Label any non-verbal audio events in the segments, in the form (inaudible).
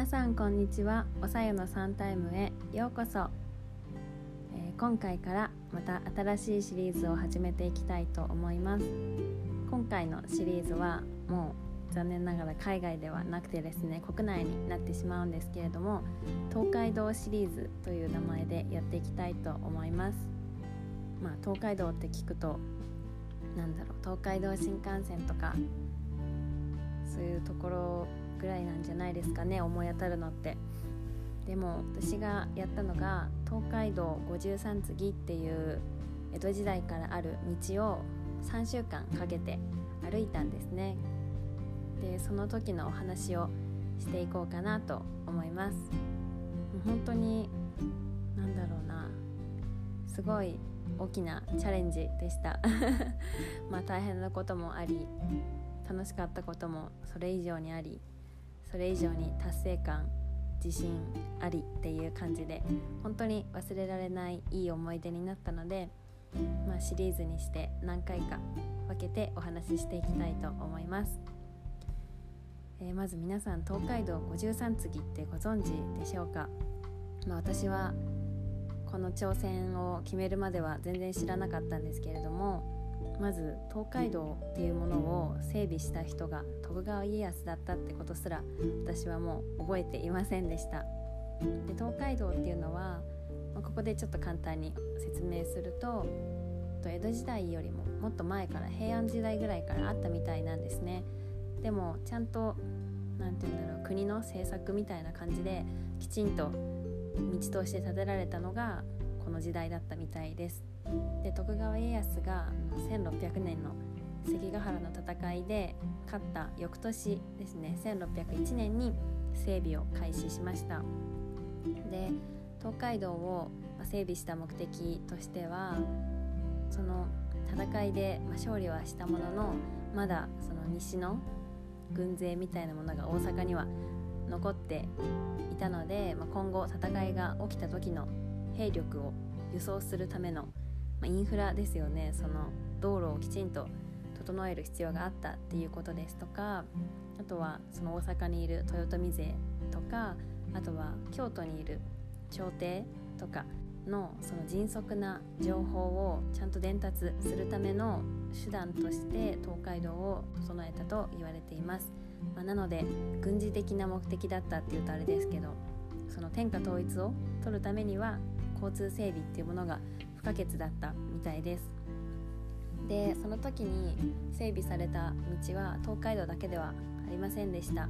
皆さんこんにちは。おさゆのサンタイムへようこそ、えー、今回からまた新しいシリーズを始めていきたいと思います。今回のシリーズはもう残念ながら海外ではなくてですね国内になってしまうんですけれども東海道シリーズという名前でやっていきたいと思います。まあ東海道って聞くとなんだろう東海道新幹線とかそういうところぐらいなんじゃないですかね思い当たるのって。でも私がやったのが東海道五十三次っていう江戸時代からある道を3週間かけて歩いたんですね。でその時のお話をしていこうかなと思います。本当に何だろうな。すごい大きなチャレンジでした。(laughs) まあ大変なこともあり楽しかったこともそれ以上にありそれ以上に達成感自信ありっていう感じで本当に忘れられないいい思い出になったので、まあ、シリーズにして何回か分けてお話ししていきたいと思います、えー、まず皆さん東海道五十三次ってご存知でしょうか、まあ、私はこの挑戦を決めるまでは全然知らなかったんですけれどもまず東海道っていうものを整備した人が徳川家康だったってことすら私はもう覚えていませんでした。で東海道っていうのは、まあ、ここでちょっと簡単に説明すると江戸時代よりももっと前から平安時代ぐらいからあったみたいなんですね。でもちゃんと何て言うんだろう国の政策みたいな感じできちんと道として建てられたのがこの時代だったみたいです。で徳川家康が1600年の関ヶ原の戦いで勝った翌年ですね1601年に整備を開始しました。で東海道を整備した目的としてはその戦いで勝利はしたもののまだその西の軍勢みたいなものが大阪には残っていたので、ま今後戦いが起きた時の兵力を輸送するためのまあ、インフラですよね。その道路をきちんと整える必要があったっていうことですとかあとはその大阪にいる豊臣勢とかあとは京都にいる朝廷とかのその迅速な情報をちゃんと伝達するための手段として東海道を整えたと言われています、まあ、なので軍事的な目的だったっていうとあれですけどその天下統一を取るためには交通整備っていうものが不可欠だったみたいです。でその時に整備された道は東海道だけではありませんでした。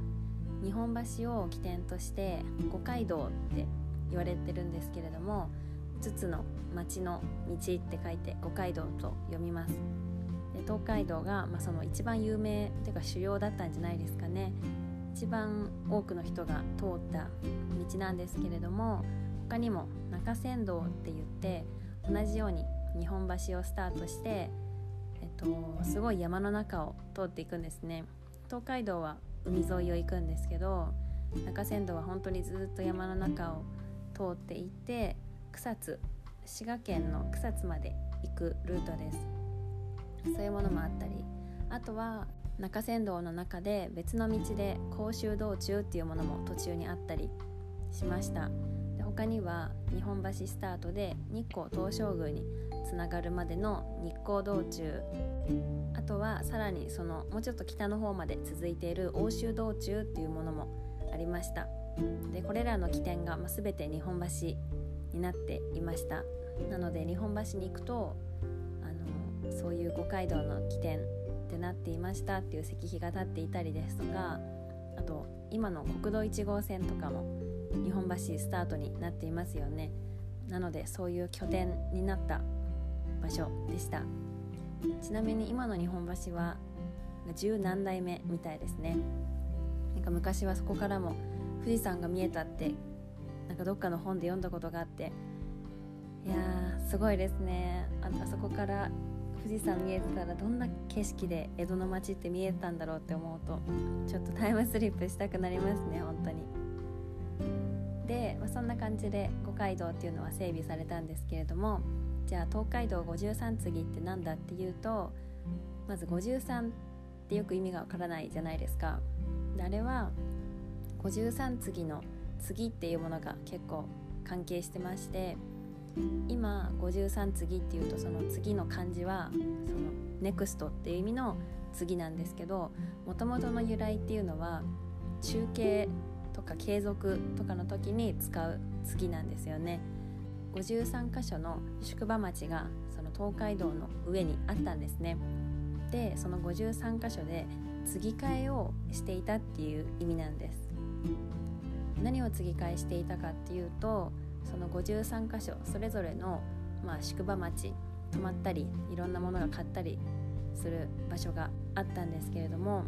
日本橋を起点として五街道って言われてるんですけれども5つの町の道って書いて五街道と読みます。で東海道が、まあ、その一番有名っていうか主要だったんじゃないですかね。一番多くの人が通った道なんですけれども他にも中山道って言って同じように日本橋をスタートして、えっと、すごい山の中を通っていくんですね。東海道は海沿いを行くんですけど中山道は本当にずっと山の中を通っていって草津滋賀県の草津まで行くルートです。そういうものもあったりあとは中山道の中で別の道で甲州道中っていうものも途中にあったりしました。他には日本橋スタートで日光東照宮につながるまでの日光道中。あとはさらにそのもうちょっと北の方まで続いている欧州道中っていうものもありました。でこれらの起点が、ま、全て日本橋になっていました。なので日本橋に行くとあのそういう五街道の起点ってなっていました。っていう石碑が立っていたりですとかあと今の国道1号線とかも日本橋スタートになっていますよね。なのでそういう拠点になった場所でした。ちなみに今の日本橋は十何代目みたいですね。なんか昔はそこからも富士山が見えたってなんかどっかの本で読んだことがあっていやーすごいですね。ああそこから富士山見えてたらどんな景色で江戸の街って見えたんだろうって思うとちょっとタイムスリップしたくなりますね本当に。で、まあ、そんな感じで五街道っていうのは整備されたんですけれどもじゃあ東海道五十三次って何だっていうとまず53ってよく意味がわからないじゃないですか。あれは53次の次っていうものが結構関係してまして今53次っていうとその次の漢字はその NEXT っていう意味の次なんですけどもともとの由来っていうのは中継とか継続とかの時に使う次なんですよね。53箇所の宿場町がその東海道の上にあったんですね。でその53箇所で継ぎ替えをしていたっていう意味なんです。何を継ぎ替えしていたかっていうとその53箇所それぞれの、まあ、宿場町泊まったりいろんなものが買ったりする場所があったんですけれども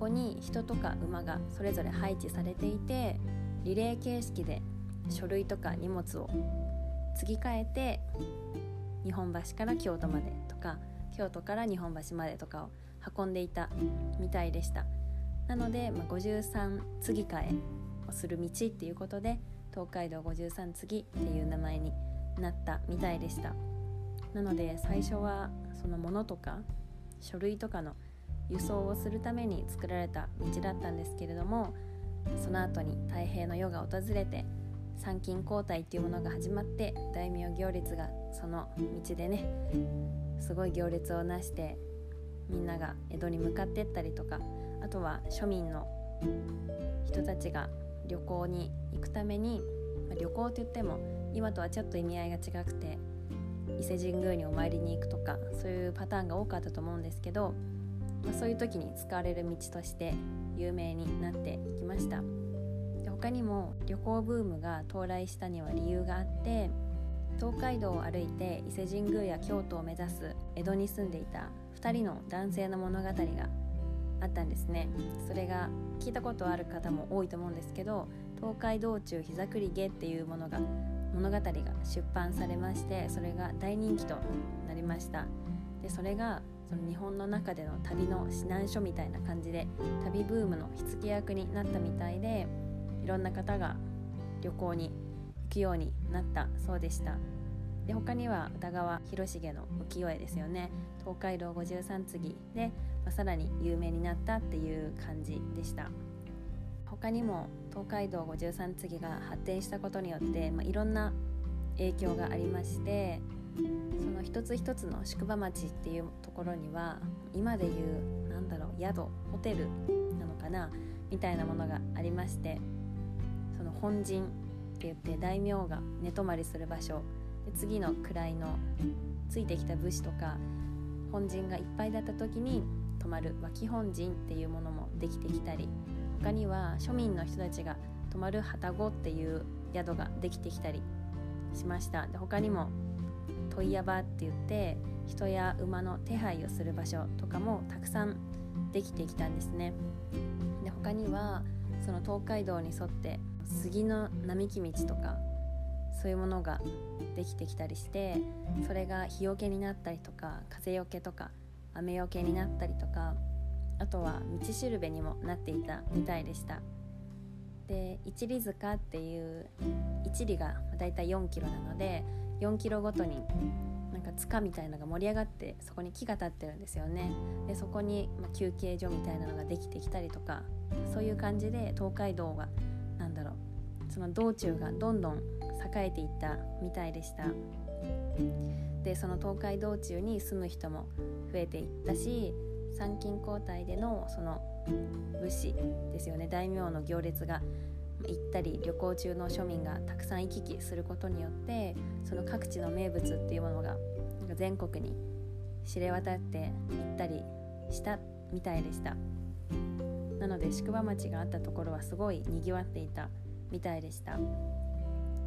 こに人とか馬がそれぞれ配置されていてリレー形式で書類とか荷物を継ぎ替えて日本橋から京都までとか京都から日本橋までとかを運んでいたみたいでした。なので、まあ、53継ぎ替えをする道っていうことで東海道53次っていう名前になったみたいでした。なので最初はそのものとか書類とかの輸送をするために作られた道だったんですけれどもその後に太平の世が訪れて参勤交代っていうものが始まって大名行列がその道でねすごい行列をなしてみんなが江戸に向かってったりとかあとは庶民の人たちが旅行に行くために、ま、旅行って言っても今とはちょっと意味合いが違くて伊勢神宮にお参りに行くとかそういうパターンが多かったと思うんですけど、まあ、そういう時に使われる道として有名になっていきました。で他にも旅行ブームが到来したには理由があって東海道を歩いて伊勢神宮や京都を目指す江戸に住んでいた2人の男性の物語があったんですね。それが聞いたことある方も多いと思うんですけど東海道中膝栗毛っていうものが物語が出版されましてそれが大人気となりました。でそれがその日本の中での旅の指南書みたいな感じで旅ブームの火付け役になったみたいでいろんな方が旅行に行くようになったそうでした。で他には歌川広重の浮世絵ですよね。東海道五十三次で、まあ、さらに有名になったっていう感じでした。他にも東海道五十三次が発展したことによって、まあ、いろんな影響がありましてその一つ一つの宿場町っていうところには今でいうなんだろう宿ホテルなのかなみたいなものがありましてその本陣って言って大名が寝泊まりする場所で次の位のついてきた武士とか本陣がいっぱいだった時に泊まる脇本陣っていうものもできてきたり他には庶民の人たちが泊まる旅籠っていう宿ができてきたりしました。で他にも問屋場って言って人や馬の手配をする場所とかもたくさんできてきたんですね。で他にはその東海道に沿って杉の並木道とかそういうものができてきたりしてそれが日よけになったりとか風よけとか雨よけになったりとかあとは道しるべにもなっていたみたいでした。で一里塚っていう一里がだいたい4キロなので4キロごとになんか塚みたいなのが盛り上がってそこに木が立ってるんですよね。でそこに、ま休憩所みたいなのができてきたりとかそういう感じで東海道が何だろうその道中がどんどん栄えていったみたいでした。でその東海道中に住む人も増えていったし参勤交代でのその武士ですよね。大名の行列が行ったり旅行中の庶民がたくさん行き来することによってその各地の名物っていうものが全国に知れ渡って行ったりしたみたいでした。なので宿場町があったところはすごいにぎわっていたみたいでした。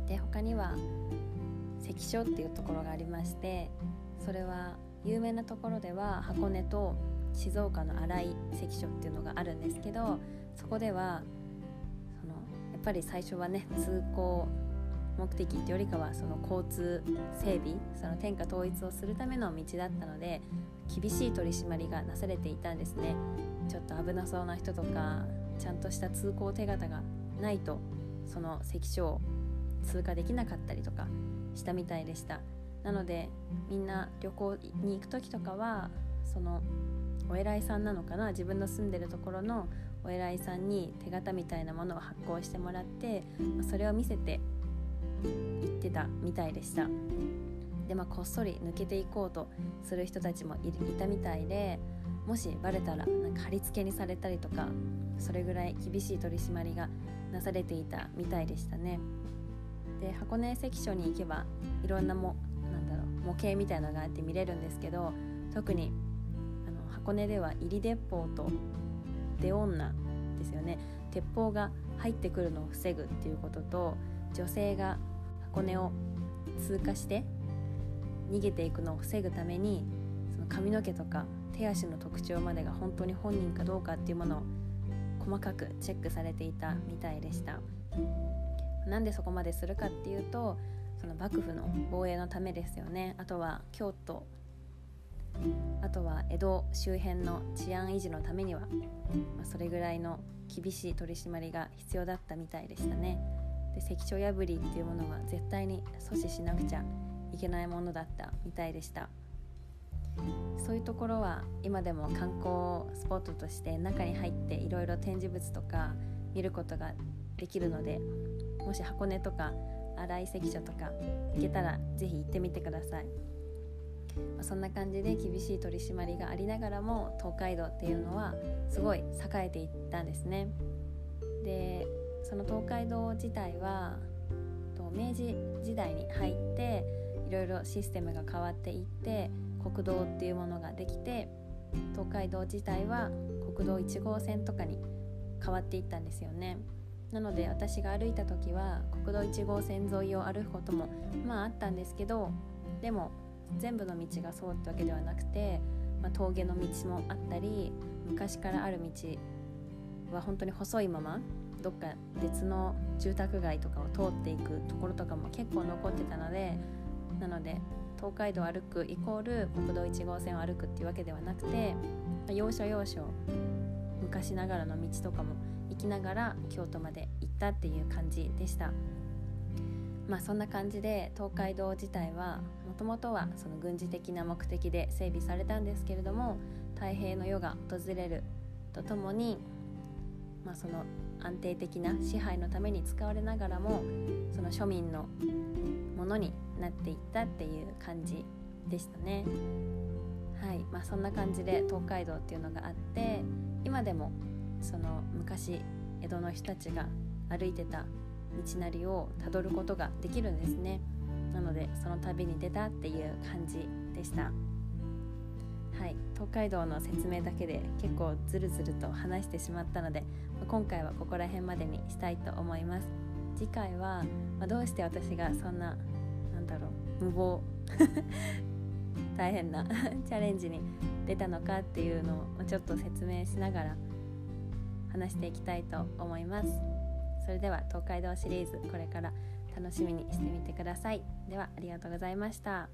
で他には関所っていうところがありましてそれは有名なところでは箱根と静岡の新井関所っていうのがあるんですけどそこではぱり最初はね通行目的ってよりかはその交通整備その天下統一をするための道だったので厳しい取り締まりがなされていたんですね。ちょっと危なそうな人とかちゃんとした通行手形がないとその関所を通過できなかったりとかしたみたいでした。なのでみんな旅行に行く時とかはそのお偉いさんなのかな自分の住んでるところのお偉いさんに手形みたいなものを発行してもらってそれを見せて行ってたみたいでした。でまあこっそり抜けていこうとする人たちもいたみたいでもしバレたらなんか貼り付けにされたりとかそれぐらい厳しい取り締まりがなされていたみたいでしたね。で箱根関所に行けばいろんなもなんだろう模型みたいなのがあって見れるんですけど特にあの箱根では入り鉄砲と出女ですよね。鉄砲が入ってくるのを防ぐっていうことと女性が箱根を通過して逃げていくのを防ぐためにその髪の毛とか手足の特徴までが本当に本人かどうかっていうものを細かくチェックされていたみたいでした。なんでそこまでするかっていうとその幕府の防衛のためですよね。あとは京都とは江戸周辺の治安維持のためには、まあ、それぐらいの厳しい取り締まりが必要だったみたいでしたね。で関所破りっていうものは絶対に阻止しなくちゃいけないものだったみたいでした。そういうところは今でも観光スポットとして中に入っていろいろ展示物とか見ることができるのでもし箱根とか新井関所とか行けたら是非行ってみてください、まあ、そんな感じで厳しい取り締まりがありながらも東海道っていうのはすごい栄えていったんですね。でその東海道自体は明治時代に入っていろいろシステムが変わっていって国道っていうものができて東海道自体は国道1号線とかに変わっていったんですよね。なので私が歩いた時は国道1号線沿いを歩くこともまああったんですけどでも全部の道がそうってわけではなくて、まあ、峠の道もあったり昔からある道は本当に細いままどっか別の住宅街とかを通っていくところとかも結構残ってたのでなので東海道を歩くイコール国道1号線を歩くっていうわけではなくて要所要所昔ながらの道とかも行きながら京都まで行ったっていう感じでした。まあそんな感じで東海道自体はもともとはその軍事的な目的で整備されたんですけれども太平の世が訪れるとともに、まあ、その安定的な支配のために使われながらもその庶民のものになっていったっていう感じでしたね。はいまあ、そんな感じで東海道っていうのがあって今でもその昔江戸の人たちが歩いてた道なりをたどることができるんですね。なのでその旅に出たっていう感じでした。はい。東海道の説明だけで結構ズルズルと話してしまったので今回はここら辺までにしたいと思います。次回は、まあ、どうして私がそんななんだろう無謀 (laughs) 大変な (laughs) チャレンジに出たのかっていうのをちょっと説明しながら話していきたいと思います。それでは東海道シリーズこれから楽しみにしてみてください。ではありがとうございました。